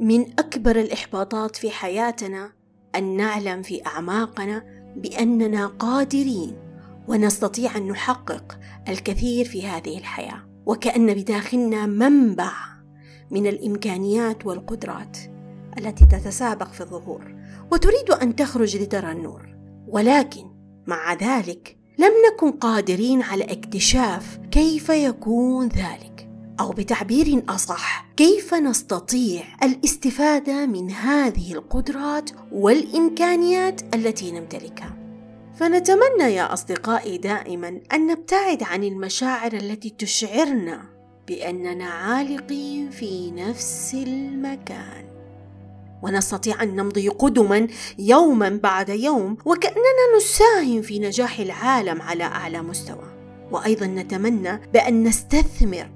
من أكبر الإحباطات في حياتنا أن نعلم في أعماقنا بأننا قادرين ونستطيع أن نحقق الكثير في هذه الحياة. وكأن بداخلنا منبع من الإمكانيات والقدرات التي تتسابق في الظهور. وتريد أن تخرج لترى النور. ولكن مع ذلك لم نكن قادرين على اكتشاف كيف يكون ذلك. أو بتعبير أصح كيف نستطيع الاستفادة من هذه القدرات والإمكانيات التي نمتلكها فنتمنى يا أصدقائي دائما أن نبتعد عن المشاعر التي تشعرنا بأننا عالقين في نفس المكان. ونستطيع أن نمضي قدما يوما بعد يوم وكأننا نساهم في نجاح العالم على أعلى مستوى. وأيضا نتمنى بأن نستثمر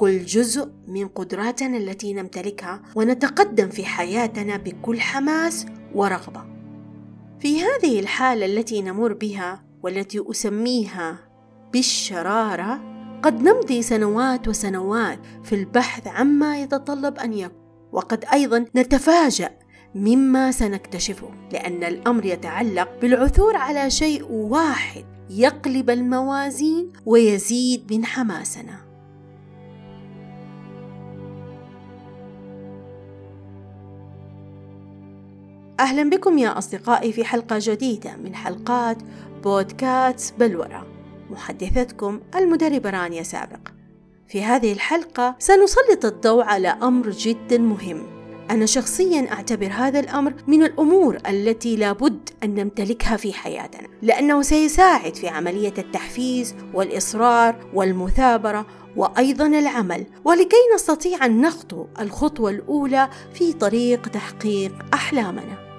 كل جزء من قدراتنا التي نمتلكها ونتقدم في حياتنا بكل حماس ورغبة. في هذه الحالة التي نمر بها والتي أسميها بالشرارة قد نمضي سنوات وسنوات في البحث عما يتطلب أن يكون وقد أيضا نتفاجأ مما سنكتشفه لأن الأمر يتعلق بالعثور على شيء واحد يقلب الموازين ويزيد من حماسنا. أهلا بكم يا أصدقائي في حلقة جديدة من حلقات بودكاست بلوره محدثتكم المدربة رانيا سابق. في هذه الحلقة سنسلط الضوء على أمر جدا مهم. أنا شخصيا أعتبر هذا الأمر من الأمور التي لابد أن نمتلكها في حياتنا لأنه سيساعد في عملية التحفيز والإصرار والمثابرة وأيضا العمل. ولكي نستطيع أن نخطو الخطوة الأولى في طريق تحقيق أحلامنا.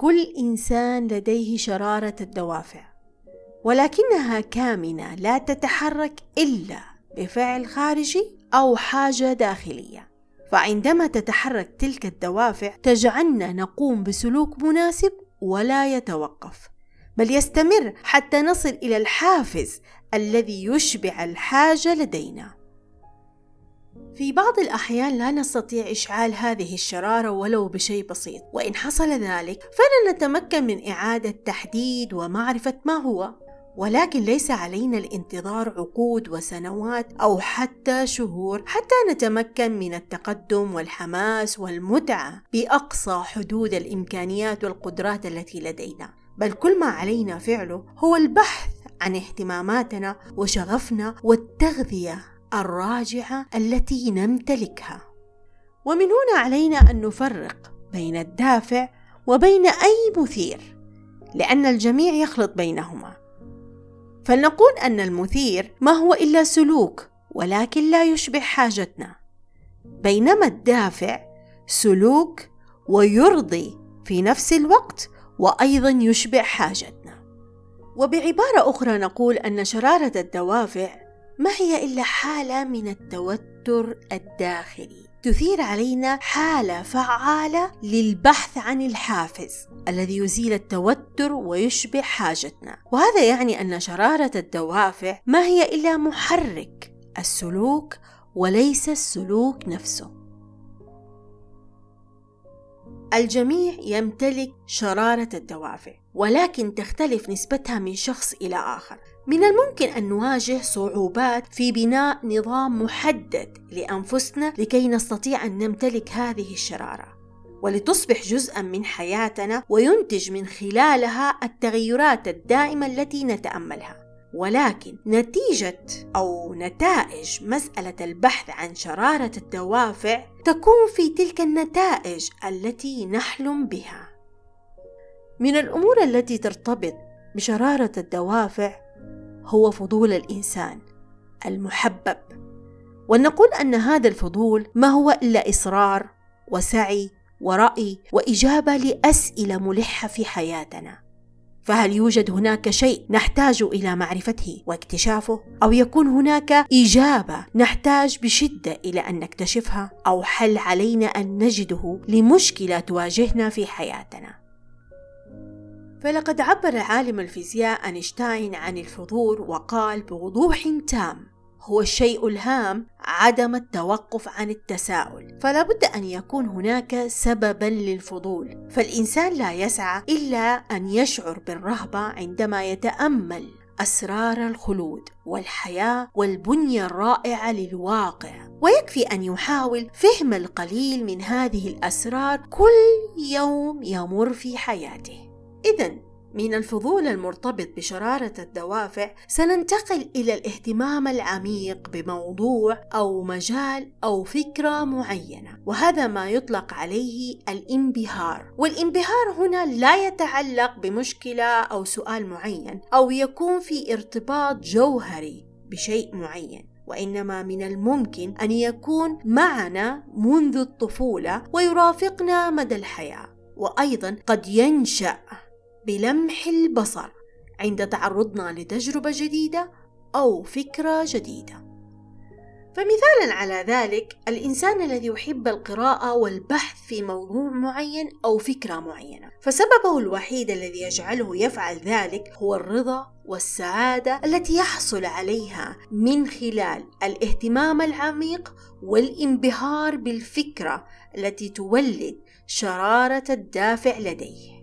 كل إنسان لديه شرارة الدوافع ولكنها كامنة لا تتحرك إلا بفعل خارجي أو حاجة داخلية. فعندما تتحرك تلك الدوافع تجعلنا نقوم بسلوك مناسب ولا يتوقف بل يستمر حتى نصل إلى الحافز الذي يشبع الحاجة لدينا. في بعض الأحيان لا نستطيع إشعال هذه الشرارة ولو بشيء بسيط، وإن حصل ذلك فلن نتمكن من إعادة تحديد ومعرفة ما هو، ولكن ليس علينا الانتظار عقود وسنوات أو حتى شهور حتى نتمكن من التقدم والحماس والمتعة بأقصى حدود الإمكانيات والقدرات التي لدينا، بل كل ما علينا فعله هو البحث عن اهتماماتنا وشغفنا والتغذية الراجعة التي نمتلكها. ومن هنا علينا أن نفرق بين الدافع وبين أي مثير لأن الجميع يخلط بينهما. فلنقول أن المثير ما هو إلا سلوك ولكن لا يشبع حاجتنا. بينما الدافع سلوك ويرضي في نفس الوقت وأيضا يشبع حاجتنا. وبعبارة أخرى نقول أن شرارة الدوافع ما هي إلا حالة من التوتر الداخلي. تثير علينا حالة فعالة للبحث عن الحافز الذي يزيل التوتر ويشبع حاجتنا. وهذا يعني أن شرارة الدوافع ما هي إلا محرك السلوك وليس السلوك نفسه. الجميع يمتلك شرارة الدوافع. ولكن تختلف نسبتها من شخص إلى آخر. من الممكن أن نواجه صعوبات في بناء نظام محدد لأنفسنا لكي نستطيع أن نمتلك هذه الشرارة. ولتصبح جزءا من حياتنا وينتج من خلالها التغيرات الدائمة التي نتأملها. ولكن نتيجة أو نتائج مسألة البحث عن شرارة الدوافع تكون في تلك النتائج التي نحلم بها. من الأمور التي ترتبط بشرارة الدوافع هو فضول الإنسان المحبب. ونقول أن هذا الفضول ما هو إلا إصرار وسعي ورأي وإجابة لأسئلة ملحة في حياتنا. فهل يوجد هناك شيء نحتاج إلى معرفته واكتشافه؟ أو يكون هناك إجابة نحتاج بشدة إلى أن نكتشفها؟ أو حل علينا أن نجده لمشكلة تواجهنا في حياتنا؟ فلقد عبر عالم الفيزياء أينشتاين عن الفضول وقال بوضوح تام هو الشيء الهام عدم التوقف عن التساؤل فلا بد أن يكون هناك سببا للفضول فالإنسان لا يسعى إلا أن يشعر بالرهبة عندما يتأمل أسرار الخلود والحياة والبنية الرائعة للواقع ويكفي أن يحاول فهم القليل من هذه الأسرار كل يوم يمر في حياته. اذا من الفضول المرتبط بشرارة الدوافع سننتقل إلى الاهتمام العميق بموضوع أو مجال أو فكرة معينة وهذا ما يطلق عليه الانبهار. والانبهار هنا لا يتعلق بمشكلة أو سؤال معين أو يكون في ارتباط جوهري بشيء معين وإنما من الممكن أن يكون معنا منذ الطفولة ويرافقنا مدى الحياة وأيضا قد ينشأ بلمح البصر عند تعرضنا لتجربة جديدة أو فكرة جديدة. فمثالا على ذلك الإنسان الذي يحب القراءة والبحث في موضوع معين أو فكرة معينة، فسببه الوحيد الذي يجعله يفعل ذلك هو الرضا والسعادة التي يحصل عليها من خلال الاهتمام العميق والانبهار بالفكرة التي تولد شرارة الدافع لديه.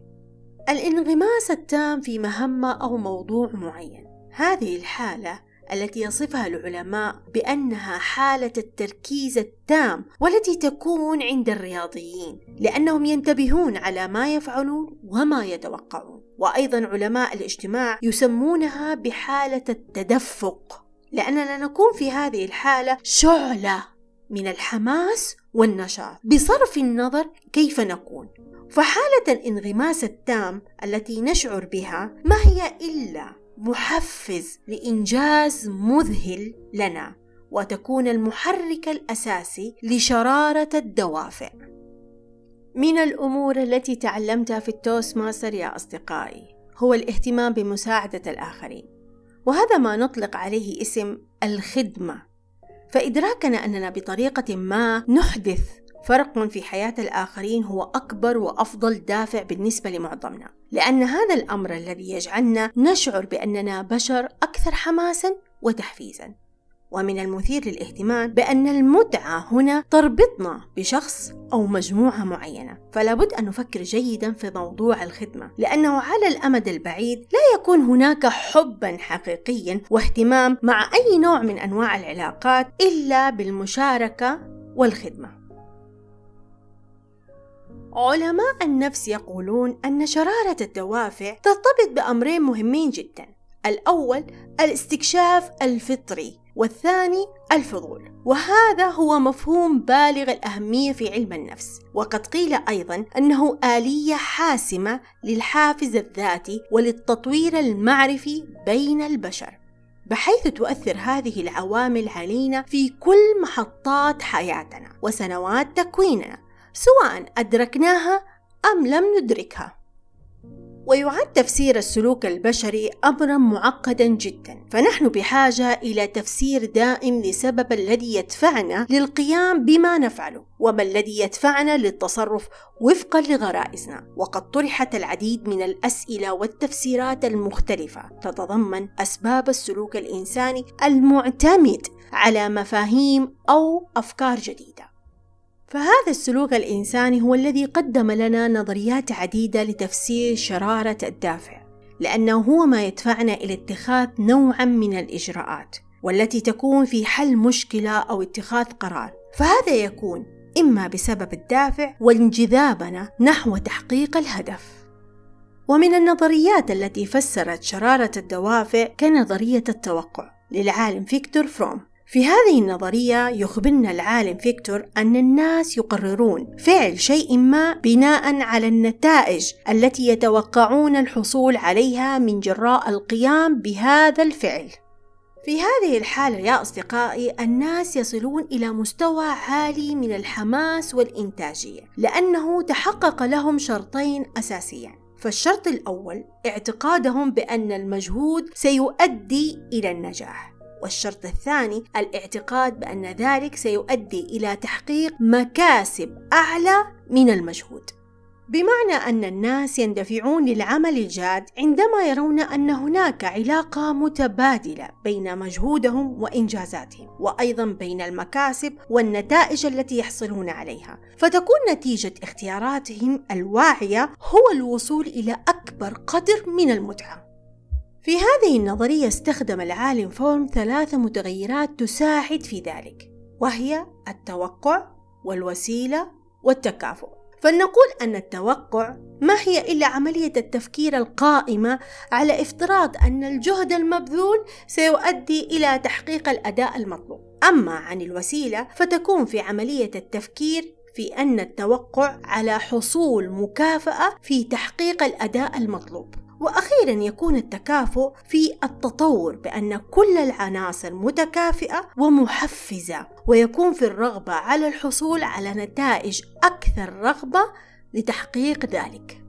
الانغماس التام في مهمة أو موضوع معين. هذه الحالة التي يصفها العلماء بأنها حالة التركيز التام والتي تكون عند الرياضيين لأنهم ينتبهون على ما يفعلون وما يتوقعون. وأيضا علماء الاجتماع يسمونها بحالة التدفق. لأننا نكون في هذه الحالة شعلة من الحماس والنشاط بصرف النظر كيف نكون فحالة الانغماس التام التي نشعر بها ما هي إلا محفز لإنجاز مذهل لنا وتكون المحرك الأساسي لشرارة الدوافع. من الأمور التي تعلمتها في التوست ماستر يا أصدقائي هو الاهتمام بمساعدة الآخرين، وهذا ما نطلق عليه اسم الخدمة. فإدراكنا أننا بطريقة ما نحدث فرق في حياة الآخرين هو أكبر وأفضل دافع بالنسبة لمعظمنا. لأن هذا الأمر الذي يجعلنا نشعر بأننا بشر أكثر حماسا وتحفيزا. ومن المثير للاهتمام بأن المتعة هنا تربطنا بشخص أو مجموعة معينة. فلا بد أن نفكر جيدا في موضوع الخدمة لأنه على الأمد البعيد لا يكون هناك حبا حقيقيا واهتمام مع أي نوع من أنواع العلاقات إلا بالمشاركة والخدمة. علماء النفس يقولون أن شرارة الدوافع ترتبط بأمرين مهمين جدا. الأول الاستكشاف الفطري. والثاني الفضول. وهذا هو مفهوم بالغ الأهمية في علم النفس. وقد قيل أيضا أنه آلية حاسمة للحافز الذاتي وللتطوير المعرفي بين البشر. بحيث تؤثر هذه العوامل علينا في كل محطات حياتنا وسنوات تكويننا سواء أدركناها أم لم ندركها. ويعد تفسير السلوك البشري امرا معقدا جدا. فنحن بحاجة إلى تفسير دائم لسبب الذي يدفعنا للقيام بما نفعله وما الذي يدفعنا للتصرف وفقا لغرائزنا. وقد طرحت العديد من الأسئلة والتفسيرات المختلفة تتضمن أسباب السلوك الإنساني المعتمد على مفاهيم أو أفكار جديدة. فهذا السلوك الإنساني هو الذي قدم لنا نظريات عديدة لتفسير شرارة الدافع لأنه هو ما يدفعنا إلى اتخاذ نوعا من الإجراءات والتي تكون في حل مشكلة أو اتخاذ قرار. فهذا يكون إما بسبب الدافع وانجذابنا نحو تحقيق الهدف. ومن النظريات التي فسرت شرارة الدوافع كنظرية التوقع للعالم فيكتور فروم. في هذه النظرية يخبرنا العالم فيكتور أن الناس يقررون فعل شيء ما بناء على النتائج التي يتوقعون الحصول عليها من جراء القيام بهذا الفعل. في هذه الحالة يا أصدقائي الناس يصلون إلى مستوى عالي من الحماس والإنتاجية لأنه تحقق لهم شرطين أساسيين فالشرط الأول اعتقادهم بأن المجهود سيؤدي إلى النجاح والشرط الثاني الاعتقاد بأن ذلك سيؤدي إلى تحقيق مكاسب أعلى من المجهود بمعنى أن الناس يندفعون للعمل الجاد عندما يرون أن هناك علاقة متبادلة بين مجهودهم وإنجازاتهم، وأيضا بين المكاسب والنتائج التي يحصلون عليها، فتكون نتيجة اختياراتهم الواعية هو الوصول إلى أكبر قدر من المتعة. في هذه النظرية استخدم العالم فورم ثلاث متغيرات تساعد في ذلك، وهي التوقع والوسيلة والتكافؤ. فلنقول أن التوقع ما هي إلا عملية التفكير القائمة على افتراض أن الجهد المبذول سيؤدي إلى تحقيق الأداء المطلوب أما عن الوسيلة فتكون في عملية التفكير في أن التوقع على حصول مكافأة في تحقيق الأداء المطلوب وأخيرا يكون التكافؤ في التطور بأن كل العناصر متكافئة ومحفزة ويكون في الرغبة على الحصول على نتائج أكثر رغبة لتحقيق ذلك.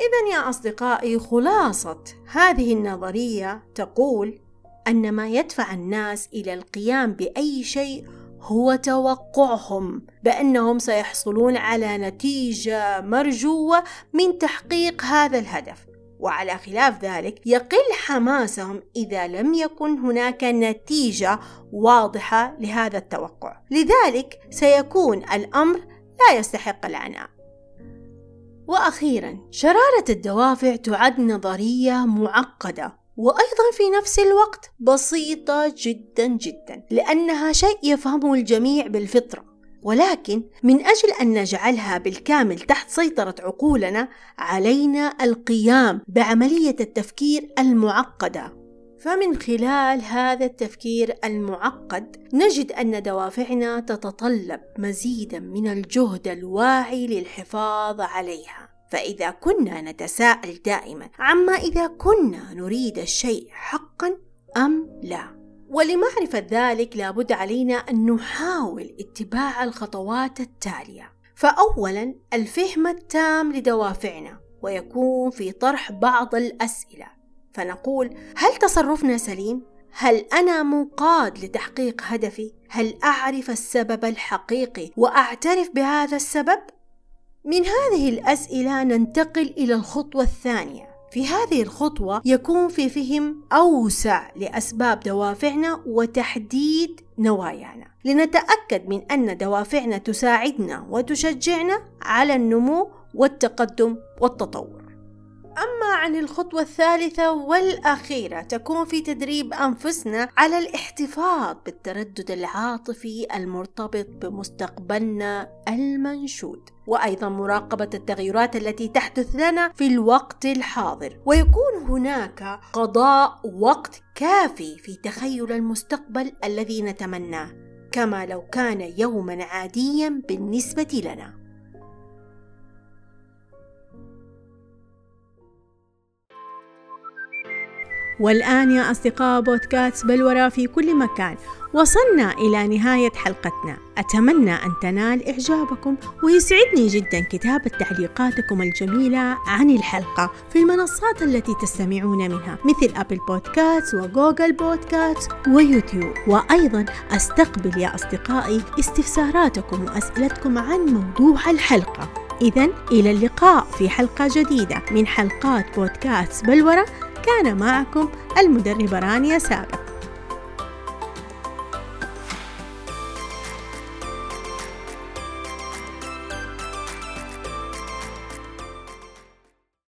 اذا يا أصدقائي خلاصة هذه النظرية تقول أن ما يدفع الناس إلى القيام بأي شيء هو توقعهم بأنهم سيحصلون على نتيجة مرجوة من تحقيق هذا الهدف. وعلى خلاف ذلك يقل حماسهم إذا لم يكن هناك نتيجة واضحة لهذا التوقع. لذلك سيكون الأمر لا يستحق العناء. وأخيرا شرارة الدوافع تعد نظرية معقدة وأيضا في نفس الوقت بسيطة جدا جدا لأنها شيء يفهمه الجميع بالفطرة. ولكن من أجل أن نجعلها بالكامل تحت سيطرة عقولنا علينا القيام بعملية التفكير المعقدة. فمن خلال هذا التفكير المعقد نجد أن دوافعنا تتطلب مزيدا من الجهد الواعي للحفاظ عليها. فإذا كنا نتساءل دائما عما إذا كنا نريد الشيء حقا أم لا؟ ولمعرفة ذلك لابد علينا أن نحاول اتباع الخطوات التالية فأولا الفهم التام لدوافعنا ويكون في طرح بعض الأسئلة فنقول هل تصرفنا سليم؟ هل أنا منقاد لتحقيق هدفي؟ هل أعرف السبب الحقيقي وأعترف بهذا السبب؟ من هذه الأسئلة ننتقل إلى الخطوة الثانية في هذه الخطوة يكون في فهم أوسع لأسباب دوافعنا وتحديد نوايانا. لنتأكد من أن دوافعنا تساعدنا وتشجعنا على النمو والتقدم والتطور. أما عن الخطوة الثالثة والأخيرة تكون في تدريب أنفسنا على الاحتفاظ بالتردد العاطفي المرتبط بمستقبلنا المنشود وأيضا مراقبة التغيرات التي تحدث لنا في الوقت الحاضر. ويكون هناك قضاء وقت كافي في تخيل المستقبل الذي نتمناه كما لو كان يوما عاديا بالنسبة لنا. والآن يا أصدقاء بودكاست بلورة في كل مكان. وصلنا إلى نهاية حلقتنا. أتمنى أن تنال إعجابكم ويسعدني جدا كتابة تعليقاتكم الجميلة عن الحلقة في المنصات التي تستمعون منها مثل أبل بودكاست وجوجل بودكاست ويوتيوب. وأيضا أستقبل يا أصدقائي استفساراتكم وأسئلتكم عن موضوع الحلقة. إذا إلى اللقاء في حلقة جديدة من حلقات بودكاست بلورة كان معكم المدربة رانيا سابق.